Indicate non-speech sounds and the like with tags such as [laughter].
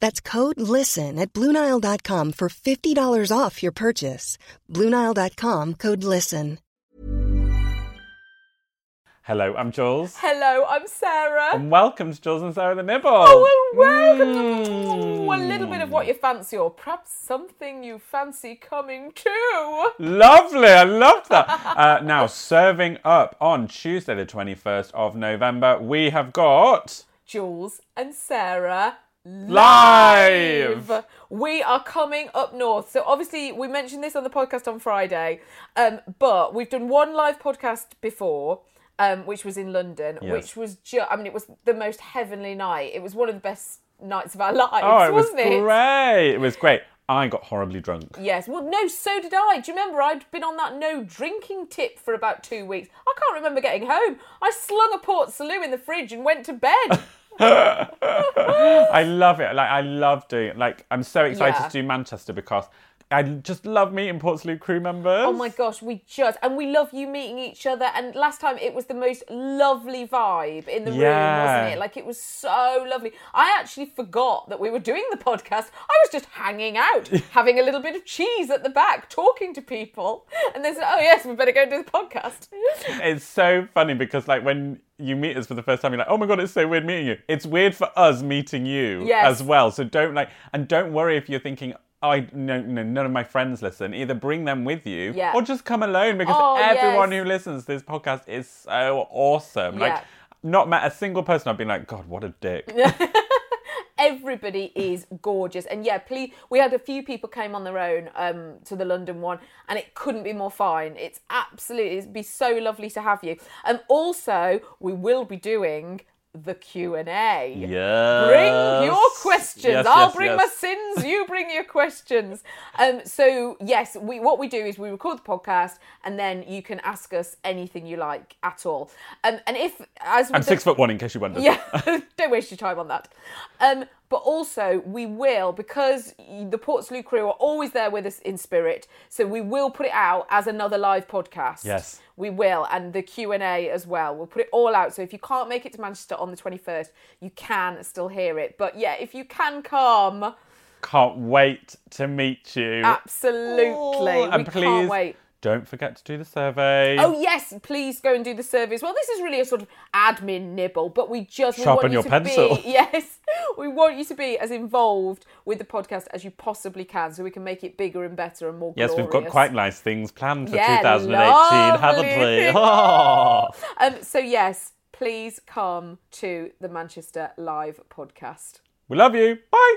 That's code LISTEN at Bluenile.com for $50 off your purchase. Bluenile.com code LISTEN. Hello, I'm Jules. Hello, I'm Sarah. And welcome to Jules and Sarah the Nibble. Oh, well, welcome. Mm. A little bit of what you fancy, or perhaps something you fancy coming to. Lovely, I love that. [laughs] uh, now, serving up on Tuesday, the 21st of November, we have got. Jules and Sarah Live! We are coming up north. So obviously we mentioned this on the podcast on Friday, um, but we've done one live podcast before. Um, which was in London, Yes. which was just, I mean, it was the most heavenly night. It was one of the best nights of our [laughs] lives, Oh, it was wasn't it? great. It was great. I got horribly drunk. Yes. Well, no, so did I. Do you remember I'd been on that no drinking tip for about two weeks? I can't remember getting home. I slung a Port Salut in the fridge and went to bed. [laughs] [laughs] I love it. Like I love doing it. Like I'm so excited Yeah. to do Manchester because I just love meeting Portslade crew members. Oh my gosh, we just and we love you meeting each other. And last time it was the most lovely vibe in the room, wasn't it? Like it was so lovely. I actually forgot that we were doing the podcast. I was just hanging out, [laughs] having a little bit of cheese at the back, talking to people, and they said, "Oh yes, we better go and do the podcast." [laughs] It's so funny because like when you meet us for the first time, you're like, oh my god, it's so weird meeting you. It's weird for us meeting you Yes. as well. So don't like and don't worry if you're thinking. I no, no, none of my friends listen. Either bring them with you, Yeah. or just come alone because Oh, everyone yes. who listens to this podcast is so awesome. Yeah. Like, not met a single person I've been like, God, what a dick. [laughs] everybody is gorgeous and yeah please we had a few people came on their own um to the london one and it couldn't be more fine it's absolutely it'd be so lovely to have you and also we will be doing the q&a Yeah. Bring your questions. Yes, I'll yes, bring yes. my sins. You [laughs] bring your questions. Um, so yes, we what we do is we record the podcast, and then you can ask us anything you like at all. Um, and if as I'm the- six foot one in case you wondered. yeah, [laughs] don't waste your time on that. Um, but also, we will because the Portslade crew are always there with us in spirit. So we will put it out as another live podcast. Yes. we will, and the Q and A as well. We'll put it all out. So if you can't make it to Manchester on the twenty first, you can still hear it. But yeah, if you can come, Can't wait to meet you. absolutely, Oh, we and please can't wait. don't forget to do the survey. Oh yes, please go and do the survey as well. This is really a sort of admin nibble, but we just we Sharpen want you your to pencil. Be, [laughs] yes, we want you to be as involved with the podcast as you possibly can, so we can make it bigger and better and more. Yes, we've got quite nice things planned for Yeah, 2018, haven't we? Oh. [laughs] [laughs] Um, so yes, please come to the Manchester Live podcast. We love you. Bye.